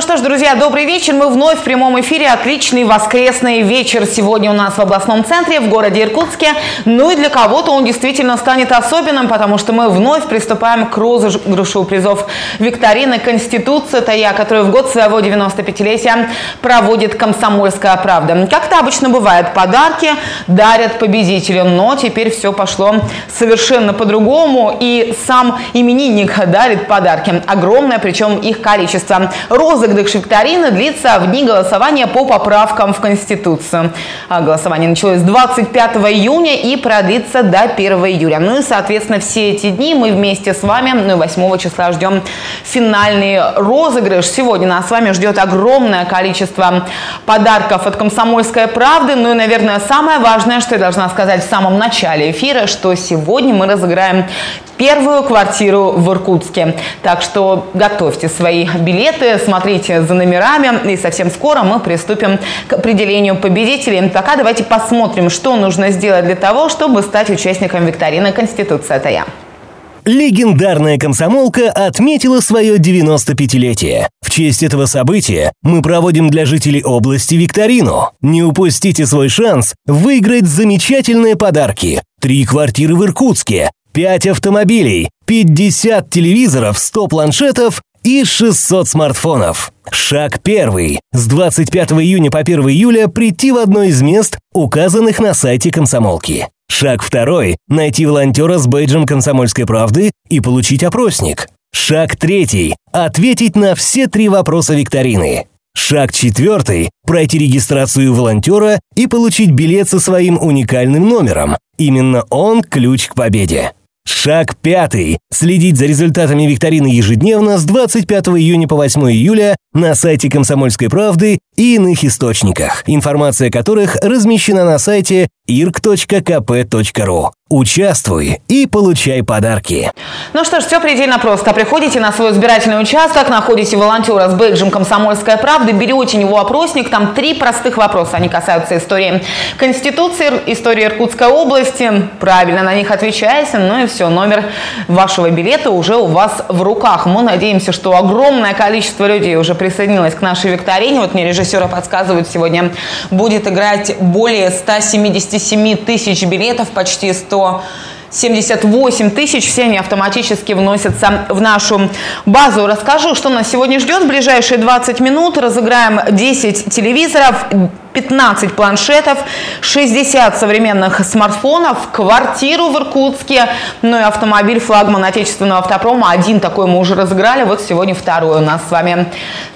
Ну что ж, друзья, добрый вечер. Мы вновь в прямом эфире. Отличный воскресный вечер сегодня у нас в областном центре, в городе Иркутске. Ну и для кого-то он действительно станет особенным, потому что мы вновь приступаем к розыгрышу призов викторины «Конституция я», которую в год своего 95-летия проводит «Комсомольская правда». Как это обычно бывает, подарки дарят победителям, но теперь все пошло совершенно по-другому, и сам именинник дарит подарки. Огромное, причем их количество. Розы Розыгрыш викторины длится в дни голосования по поправкам в Конституцию. А голосование началось 25 июня и продлится до 1 июля. Ну и, соответственно, все эти дни мы вместе с вами, ну и 8 числа ждем финальный розыгрыш. Сегодня нас с вами ждет огромное количество подарков от «Комсомольской правды». Ну и, наверное, самое важное, что я должна сказать в самом начале эфира, что сегодня мы разыграем первую квартиру в Иркутске. Так что готовьте свои билеты, смотрите за номерами, и совсем скоро мы приступим к определению победителей. Пока давайте посмотрим, что нужно сделать для того, чтобы стать участником викторины «Конституция – это я». Легендарная комсомолка отметила свое 95-летие. В честь этого события мы проводим для жителей области викторину. Не упустите свой шанс выиграть замечательные подарки. Три квартиры в Иркутске, 5 автомобилей, 50 телевизоров, 100 планшетов и 600 смартфонов. Шаг первый. С 25 июня по 1 июля прийти в одно из мест, указанных на сайте комсомолки. Шаг второй. Найти волонтера с бейджем «Комсомольской правды» и получить опросник. Шаг третий. Ответить на все три вопроса викторины. Шаг четвертый – пройти регистрацию волонтера и получить билет со своим уникальным номером. Именно он ключ к победе. Шаг пятый. Следить за результатами викторины ежедневно с 25 июня по 8 июля на сайте «Комсомольской правды» и иных источниках, информация которых размещена на сайте irk.kp.ru. Участвуй и получай подарки. Ну что ж, все предельно просто. Приходите на свой избирательный участок, находите волонтера с бейджем «Комсомольская правда», берете у него опросник, там три простых вопроса, они касаются истории Конституции, истории Иркутской области. Правильно на них отвечаете, ну и все, номер вашего билета уже у вас в руках. Мы надеемся, что огромное количество людей уже присоединилось к нашей викторине. Вот мне режиссеры подсказывают, сегодня будет играть более 177 тысяч билетов, почти 100 78 тысяч, все они автоматически вносятся в нашу базу. Расскажу, что нас сегодня ждет в ближайшие 20 минут. Разыграем 10 телевизоров, 15 планшетов, 60 современных смартфонов, квартиру в Иркутске, ну и автомобиль флагман отечественного автопрома. Один такой мы уже разыграли, вот сегодня второй у нас с вами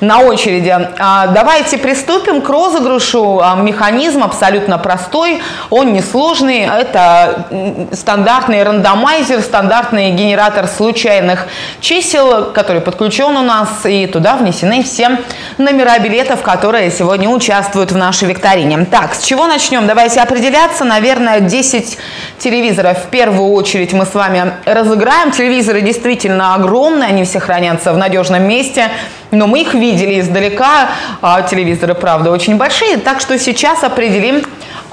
на очереди. А, давайте приступим к розыгрышу. А, механизм абсолютно простой, он несложный. Это стандартный рандомайзер, стандартный генератор случайных чисел, который подключен у нас, и туда внесены все номера билетов, которые сегодня участвуют в нашей нашей викторине. Так, с чего начнем? Давайте определяться. Наверное, 10 телевизоров в первую очередь мы с вами разыграем. Телевизоры действительно огромные, они все хранятся в надежном месте. Но мы их видели издалека. А телевизоры, правда, очень большие. Так что сейчас определим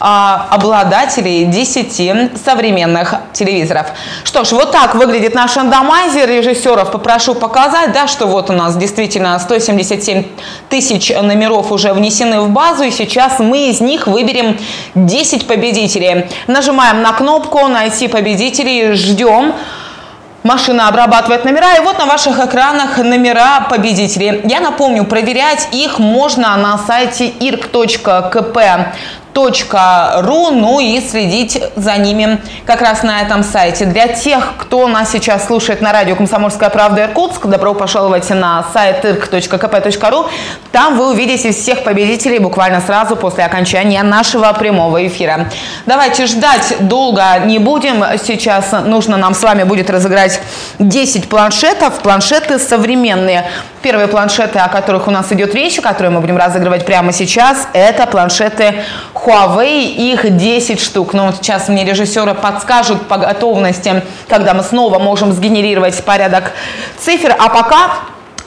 а, обладателей 10 современных телевизоров. Что ж, вот так выглядит наш рандомайзер. Режиссеров попрошу показать, да, что вот у нас действительно 177 тысяч номеров уже внесены в базу, и сейчас мы из них выберем 10 победителей. Нажимаем на кнопку «Найти победителей», ждем. Машина обрабатывает номера, и вот на ваших экранах номера победителей. Я напомню, проверять их можно на сайте irk.kp ру, ну и следить за ними как раз на этом сайте. Для тех, кто нас сейчас слушает на радио «Комсомольская правда» Иркутск, добро пожаловать на сайт irk.kp.ru. Там вы увидите всех победителей буквально сразу после окончания нашего прямого эфира. Давайте ждать долго не будем. Сейчас нужно нам с вами будет разыграть 10 планшетов. Планшеты современные. Первые планшеты, о которых у нас идет речь, которые мы будем разыгрывать прямо сейчас, это планшеты Huawei, их 10 штук. Но вот сейчас мне режиссеры подскажут по готовности, когда мы снова можем сгенерировать порядок цифр. А пока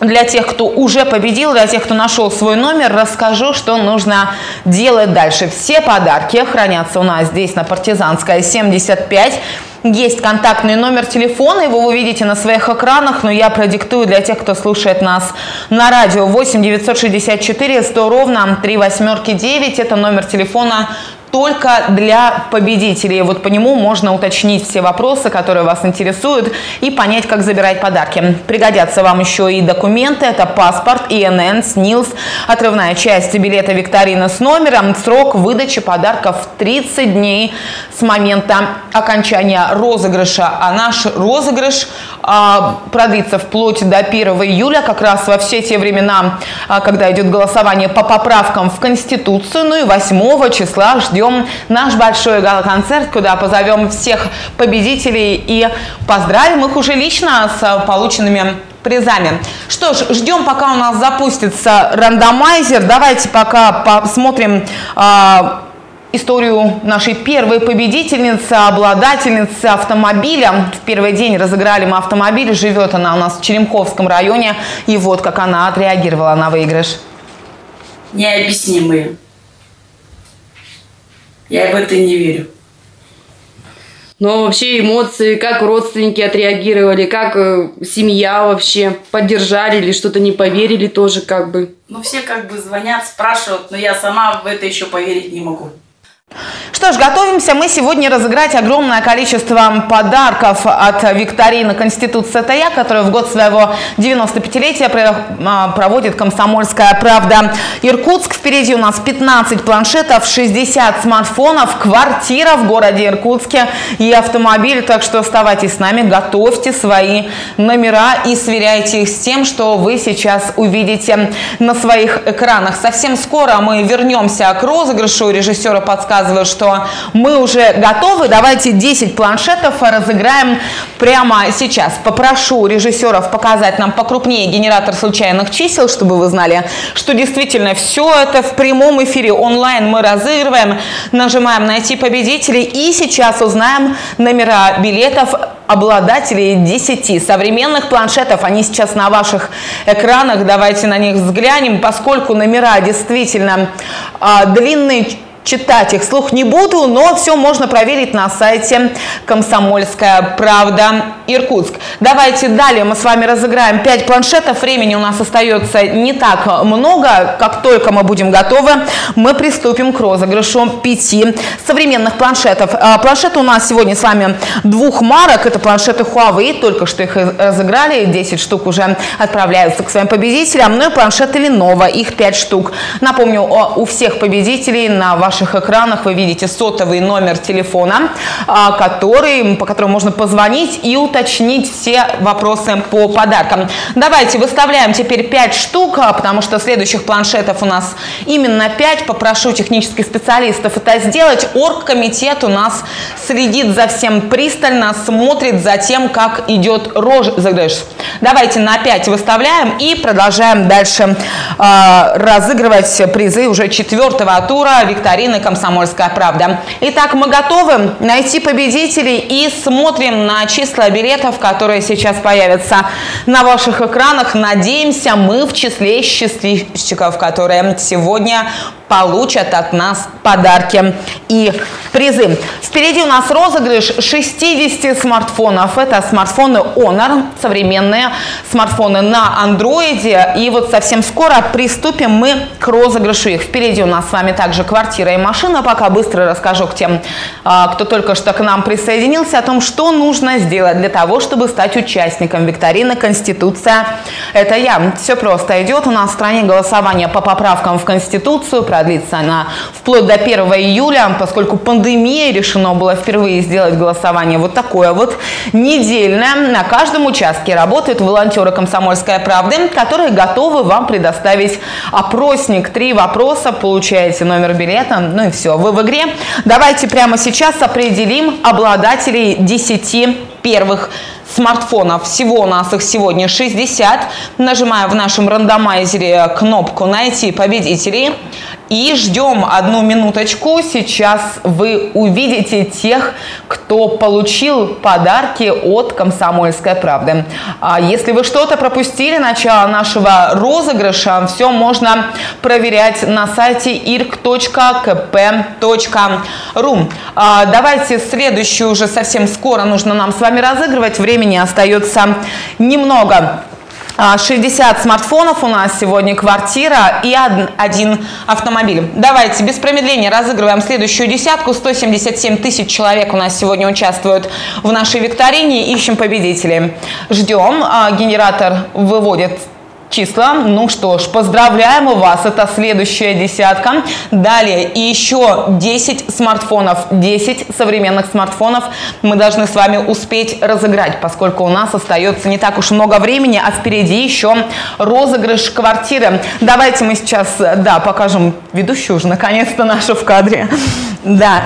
для тех, кто уже победил, для тех, кто нашел свой номер, расскажу, что нужно делать дальше. Все подарки хранятся у нас здесь на Партизанская 75. Есть контактный номер телефона, его вы видите на своих экранах, но я продиктую для тех, кто слушает нас на радио 8 964 100 ровно 3 восьмерки 9. Это номер телефона только для победителей. Вот по нему можно уточнить все вопросы, которые вас интересуют, и понять, как забирать подарки. Пригодятся вам еще и документы. Это паспорт, ИНН, СНИЛС, отрывная часть билета викторины с номером. Срок выдачи подарков 30 дней с момента окончания розыгрыша. А наш розыгрыш а, продлится вплоть до 1 июля, как раз во все те времена, а, когда идет голосование по поправкам в Конституцию. Ну и 8 числа ждем наш большой гала-концерт, куда позовем всех победителей и поздравим их уже лично с полученными призами. Что ж, ждем, пока у нас запустится рандомайзер. Давайте пока посмотрим э, историю нашей первой победительницы, обладательницы автомобиля. В первый день разыграли мы автомобиль, живет она у нас в Черемховском районе. И вот как она отреагировала на выигрыш. Необъяснимые. Я в это не верю. Но вообще эмоции, как родственники отреагировали, как э, семья вообще поддержали или что-то не поверили тоже как бы. Ну все как бы звонят, спрашивают, но я сама в это еще поверить не могу. Что ж, готовимся мы сегодня разыграть огромное количество подарков от викторины «Конституция это я», которую в год своего 95-летия а, проводит «Комсомольская правда». Иркутск, впереди у нас 15 планшетов, 60 смартфонов, квартира в городе Иркутске и автомобиль. Так что оставайтесь с нами, готовьте свои номера и сверяйте их с тем, что вы сейчас увидите на своих экранах. Совсем скоро мы вернемся к розыгрышу. Режиссера подсказывают, что мы уже готовы. Давайте 10 планшетов разыграем прямо сейчас. Попрошу режиссеров показать нам покрупнее генератор случайных чисел, чтобы вы знали, что действительно все это в прямом эфире онлайн мы разыгрываем. Нажимаем «Найти победителей» и сейчас узнаем номера билетов обладателей 10 современных планшетов. Они сейчас на ваших экранах. Давайте на них взглянем, поскольку номера действительно э, длинные читать их слух не буду, но все можно проверить на сайте «Комсомольская правда Иркутск». Давайте далее мы с вами разыграем 5 планшетов. Времени у нас остается не так много. Как только мы будем готовы, мы приступим к розыгрышу 5 современных планшетов. А, планшеты у нас сегодня с вами двух марок. Это планшеты Huawei, только что их разыграли. 10 штук уже отправляются к своим победителям. Ну и планшеты Lenovo, их 5 штук. Напомню, у всех победителей на ваш ваших экранах вы видите сотовый номер телефона, а, который, по которому можно позвонить и уточнить все вопросы по подаркам. Давайте выставляем теперь 5 штук, а, потому что следующих планшетов у нас именно 5. Попрошу технических специалистов это сделать. Оргкомитет у нас следит за всем пристально, смотрит за тем, как идет розыгрыш. Давайте на 5 выставляем и продолжаем дальше э, разыгрывать призы уже четвертого тура викторины Марины «Комсомольская правда». Итак, мы готовы найти победителей и смотрим на числа билетов, которые сейчас появятся на ваших экранах. Надеемся, мы в числе счастливчиков, которые сегодня получат от нас подарки и призы. Впереди у нас розыгрыш 60 смартфонов. Это смартфоны Honor, современные смартфоны на андроиде. И вот совсем скоро приступим мы к розыгрышу их. Впереди у нас с вами также квартира и машина. Пока быстро расскажу к тем, а, кто только что к нам присоединился, о том, что нужно сделать для того, чтобы стать участником викторины «Конституция». Это я. Все просто. Идет у нас в стране голосование по поправкам в Конституцию, продлится она вплоть до 1 июля, поскольку пандемия решено было впервые сделать голосование вот такое вот недельное. На каждом участке работают волонтеры «Комсомольской правды», которые готовы вам предоставить опросник. Три вопроса, получаете номер билета, ну и все, вы в игре. Давайте прямо сейчас определим обладателей 10 первых смартфонов. Всего у нас их сегодня 60. Нажимаем в нашем рандомайзере кнопку «Найти победителей». И ждем одну минуточку. Сейчас вы увидите тех, кто получил подарки от «Комсомольской правды». А если вы что-то пропустили, начало нашего розыгрыша, все можно проверять на сайте irk.kp.ru. А давайте следующую уже совсем скоро нужно нам с вами разыгрывать. Времени остается немного. 60 а, смартфонов у нас сегодня, квартира и один автомобиль. Давайте без промедления разыгрываем следующую десятку. 177 тысяч человек у нас сегодня участвуют в нашей викторине. Ищем победителей. Ждем. А, генератор выводит числа. Ну что ж, поздравляем вас, это следующая десятка. Далее еще 10 смартфонов, 10 современных смартфонов мы должны с вами успеть разыграть, поскольку у нас остается не так уж много времени, а впереди еще розыгрыш квартиры. Давайте мы сейчас, да, покажем ведущую уже наконец-то нашу в кадре. Да.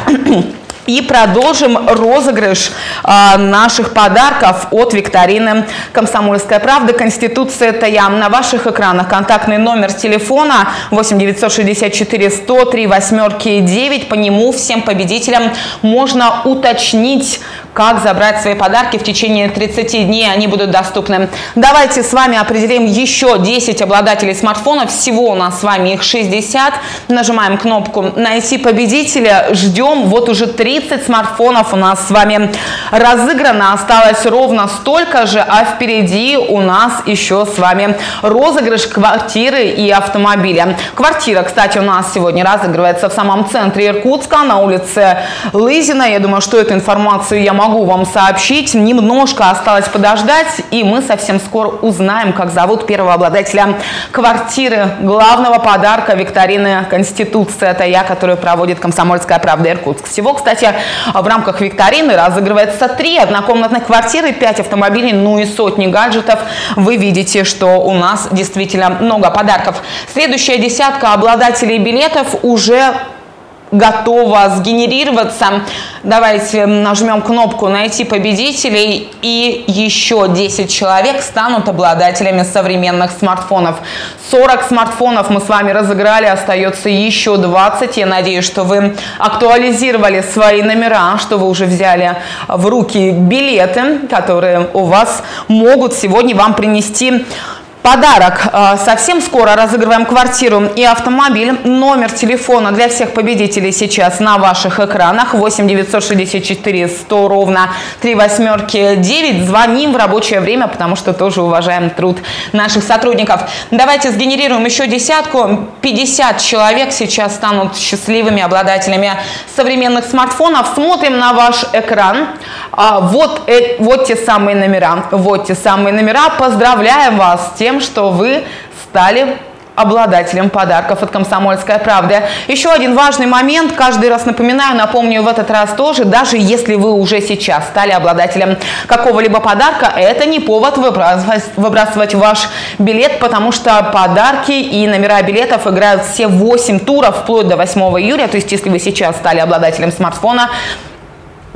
И продолжим розыгрыш э, наших подарков от викторины «Комсомольская правда». Конституция – я. На ваших экранах контактный номер телефона 8 964 103 восьмерки 9. По нему всем победителям можно уточнить, как забрать свои подарки в течение 30 дней. Они будут доступны. Давайте с вами определим еще 10 обладателей смартфонов. Всего у нас с вами их 60. Нажимаем кнопку «Найти победителя». Ждем. Вот уже 3 30 смартфонов у нас с вами разыграно. Осталось ровно столько же, а впереди у нас еще с вами розыгрыш квартиры и автомобиля. Квартира, кстати, у нас сегодня разыгрывается в самом центре Иркутска, на улице Лызина. Я думаю, что эту информацию я могу вам сообщить. Немножко осталось подождать, и мы совсем скоро узнаем, как зовут первого обладателя квартиры, главного подарка викторины Конституция. Это я, которую проводит Комсомольская правда Иркутск. Всего, кстати, в рамках викторины разыгрывается три однокомнатных квартиры, пять автомобилей, ну и сотни гаджетов. Вы видите, что у нас действительно много подарков. Следующая десятка обладателей билетов уже готова сгенерироваться. Давайте нажмем кнопку «Найти победителей» и еще 10 человек станут обладателями современных смартфонов. 40 смартфонов мы с вами разыграли, остается еще 20. Я надеюсь, что вы актуализировали свои номера, что вы уже взяли в руки билеты, которые у вас могут сегодня вам принести Подарок. Э, совсем скоро разыгрываем квартиру и автомобиль. Номер телефона для всех победителей сейчас на ваших экранах. 8 964 100 ровно 3 восьмерки 9. Звоним в рабочее время, потому что тоже уважаем труд наших сотрудников. Давайте сгенерируем еще десятку. 50 человек сейчас станут счастливыми обладателями современных смартфонов. Смотрим на ваш экран. А, вот, э, вот те самые номера. Вот те самые номера. Поздравляем вас с тем, что вы стали обладателем подарков от «Комсомольской правды». Еще один важный момент, каждый раз напоминаю, напомню в этот раз тоже, даже если вы уже сейчас стали обладателем какого-либо подарка, это не повод выбрасывать, выбрасывать ваш билет, потому что подарки и номера билетов играют все 8 туров вплоть до 8 июля, то есть если вы сейчас стали обладателем смартфона,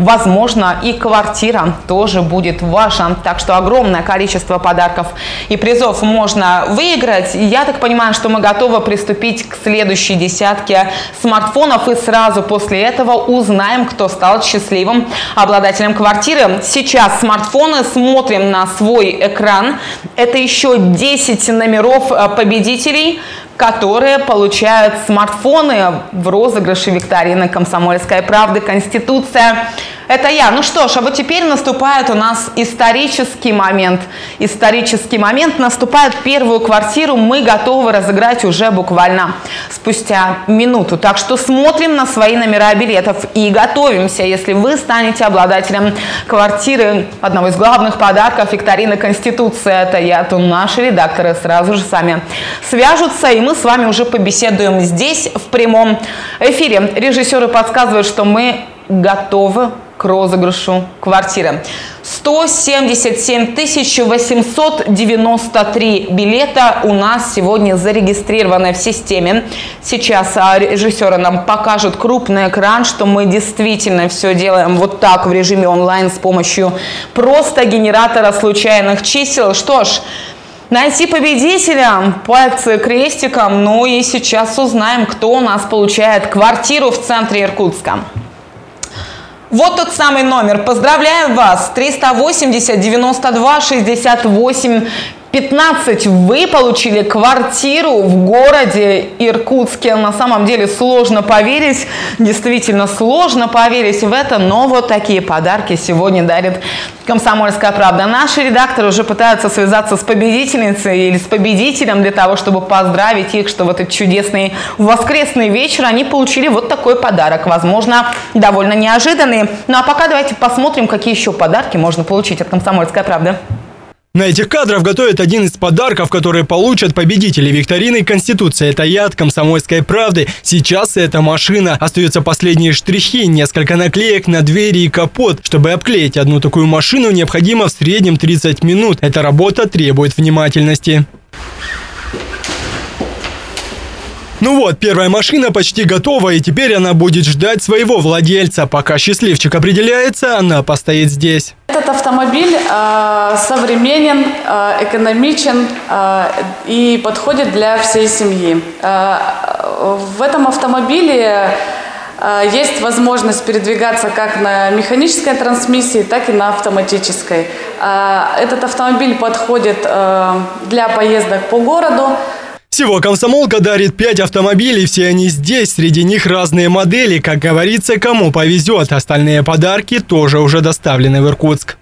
Возможно, и квартира тоже будет ваша. Так что огромное количество подарков и призов можно выиграть. Я так понимаю, что мы готовы приступить к следующей десятке смартфонов. И сразу после этого узнаем, кто стал счастливым обладателем квартиры. Сейчас смартфоны. Смотрим на свой экран. Это еще 10 номеров э, победителей которые получают смартфоны в розыгрыше викторины «Комсомольская правда. Конституция». Это я. Ну что ж, а вот теперь наступает у нас исторический момент. Исторический момент. Наступает первую квартиру. Мы готовы разыграть уже буквально спустя минуту. Так что смотрим на свои номера билетов и готовимся. Если вы станете обладателем квартиры одного из главных подарков викторины Конституция, это я, то наши редакторы сразу же сами свяжутся, и мы с вами уже побеседуем здесь в прямом эфире. Режиссеры подсказывают, что мы готовы к розыгрышу квартиры. 177 893 билета у нас сегодня зарегистрированы в системе. Сейчас а, режиссеры нам покажут крупный экран, что мы действительно все делаем вот так в режиме онлайн с помощью просто генератора случайных чисел. Что ж, Найти победителя, пальцы крестиком, ну и сейчас узнаем, кто у нас получает квартиру в центре Иркутска. Вот тот самый номер. Поздравляем вас. 380 92 68 15 вы получили квартиру в городе Иркутске. На самом деле сложно поверить, действительно сложно поверить в это, но вот такие подарки сегодня дарит «Комсомольская правда». Наши редакторы уже пытаются связаться с победительницей или с победителем для того, чтобы поздравить их, что в этот чудесный воскресный вечер они получили вот такой подарок. Возможно, довольно неожиданный. Ну а пока давайте посмотрим, какие еще подарки можно получить от «Комсомольской правды». На этих кадров готовят один из подарков, которые получат победители викторины «Конституция». Это яд комсомольской правды. Сейчас эта машина. Остаются последние штрихи, несколько наклеек на двери и капот. Чтобы обклеить одну такую машину, необходимо в среднем 30 минут. Эта работа требует внимательности. Ну вот, первая машина почти готова, и теперь она будет ждать своего владельца. Пока счастливчик определяется, она постоит здесь. Этот автомобиль э, современен, э, экономичен э, и подходит для всей семьи. Э, в этом автомобиле э, есть возможность передвигаться как на механической трансмиссии, так и на автоматической. Э, этот автомобиль подходит э, для поездок по городу. Всего комсомолка дарит 5 автомобилей, все они здесь, среди них разные модели. Как говорится, кому повезет, остальные подарки тоже уже доставлены в Иркутск.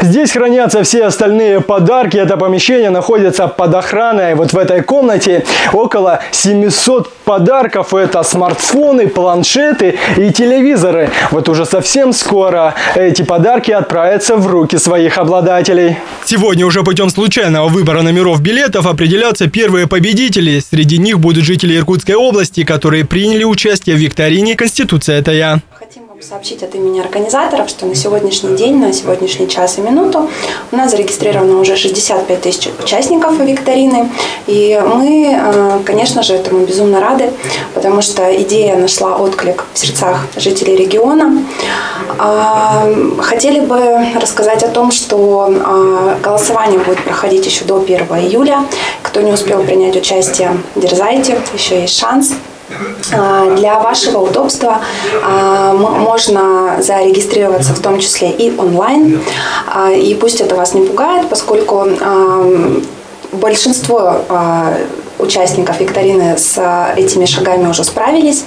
Здесь хранятся все остальные подарки. Это помещение находится под охраной. Вот в этой комнате около 700 подарков. Это смартфоны, планшеты и телевизоры. Вот уже совсем скоро эти подарки отправятся в руки своих обладателей. Сегодня уже путем случайного выбора номеров билетов определятся первые победители. Среди них будут жители Иркутской области, которые приняли участие в викторине «Конституция – это я» сообщить от имени организаторов, что на сегодняшний день, на сегодняшний час и минуту у нас зарегистрировано уже 65 тысяч участников викторины. И мы, э, конечно же, этому безумно рады, потому что идея нашла отклик в сердцах жителей региона. А, хотели бы рассказать о том, что а, голосование будет проходить еще до 1 июля. Кто не успел принять участие, дерзайте, еще есть шанс. А, для вашего удобства а, можно зарегистрироваться в том числе и онлайн. А, и пусть это вас не пугает, поскольку большинство участников викторины с этими шагами уже справились.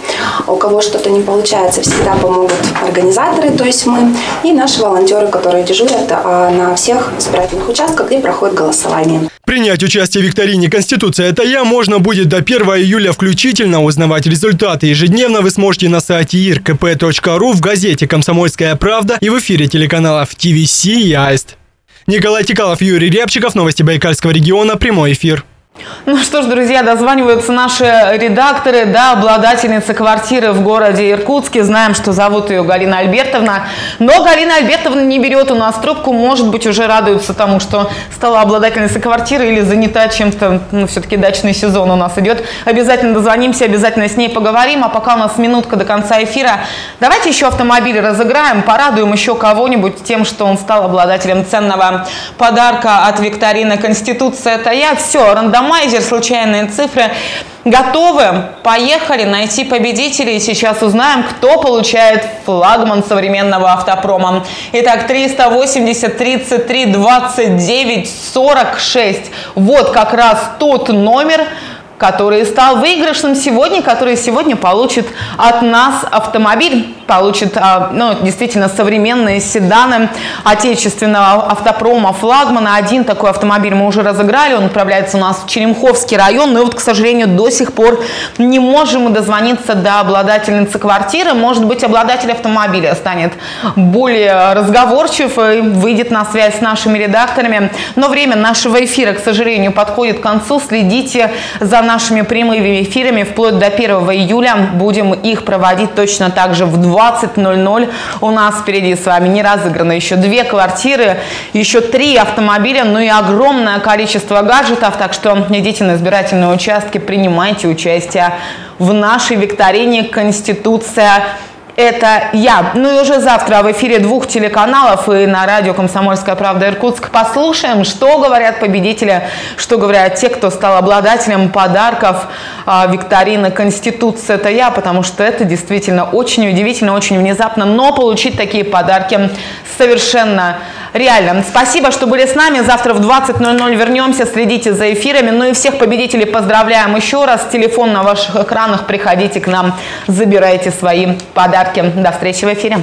У кого что-то не получается, всегда помогут организаторы, то есть мы, и наши волонтеры, которые дежурят на всех избирательных участках, где проходит голосование. Принять участие в викторине «Конституция – это я» можно будет до 1 июля включительно. Узнавать результаты ежедневно вы сможете на сайте irkp.ru, в газете «Комсомольская правда» и в эфире телеканалов ТВС и Аист. Николай Тикалов, Юрий Рябчиков, новости Байкальского региона, прямой эфир. Ну что ж, друзья, дозваниваются наши редакторы, да, обладательницы квартиры в городе Иркутске. Знаем, что зовут ее Галина Альбертовна. Но Галина Альбертовна не берет у нас трубку. Может быть, уже радуется тому, что стала обладательницей квартиры или занята чем-то. Ну, все-таки дачный сезон у нас идет. Обязательно дозвонимся, обязательно с ней поговорим. А пока у нас минутка до конца эфира. Давайте еще автомобиль разыграем, порадуем еще кого-нибудь тем, что он стал обладателем ценного подарка от викторины «Конституция» это я. Все, рандомайзер рандомайзер, случайные цифры. Готовы? Поехали найти победителей. Сейчас узнаем, кто получает флагман современного автопрома. Итак, 380 33 29 46. Вот как раз тот номер, который стал выигрышным сегодня, который сегодня получит от нас автомобиль, получит а, ну, действительно современные седаны отечественного автопрома флагмана. Один такой автомобиль мы уже разыграли, он отправляется у нас в Черемховский район, но вот, к сожалению, до сих пор не можем дозвониться до обладательницы квартиры. Может быть, обладатель автомобиля станет более разговорчив и выйдет на связь с нашими редакторами. Но время нашего эфира, к сожалению, подходит к концу. Следите за нашими прямыми эфирами вплоть до 1 июля. Будем их проводить точно так же в 20.00. У нас впереди с вами не разыграно еще две квартиры, еще три автомобиля, ну и огромное количество гаджетов. Так что идите на избирательные участки, принимайте участие в нашей викторине «Конституция это я. Ну и уже завтра в эфире двух телеканалов и на радио «Комсомольская правда» Иркутск послушаем, что говорят победители, что говорят те, кто стал обладателем подарков а, викторины «Конституция» – это я, потому что это действительно очень удивительно, очень внезапно, но получить такие подарки совершенно реально. Спасибо, что были с нами. Завтра в 20.00 вернемся, следите за эфирами. Ну и всех победителей поздравляем еще раз. Телефон на ваших экранах, приходите к нам, забирайте свои подарки. До встречи в эфире.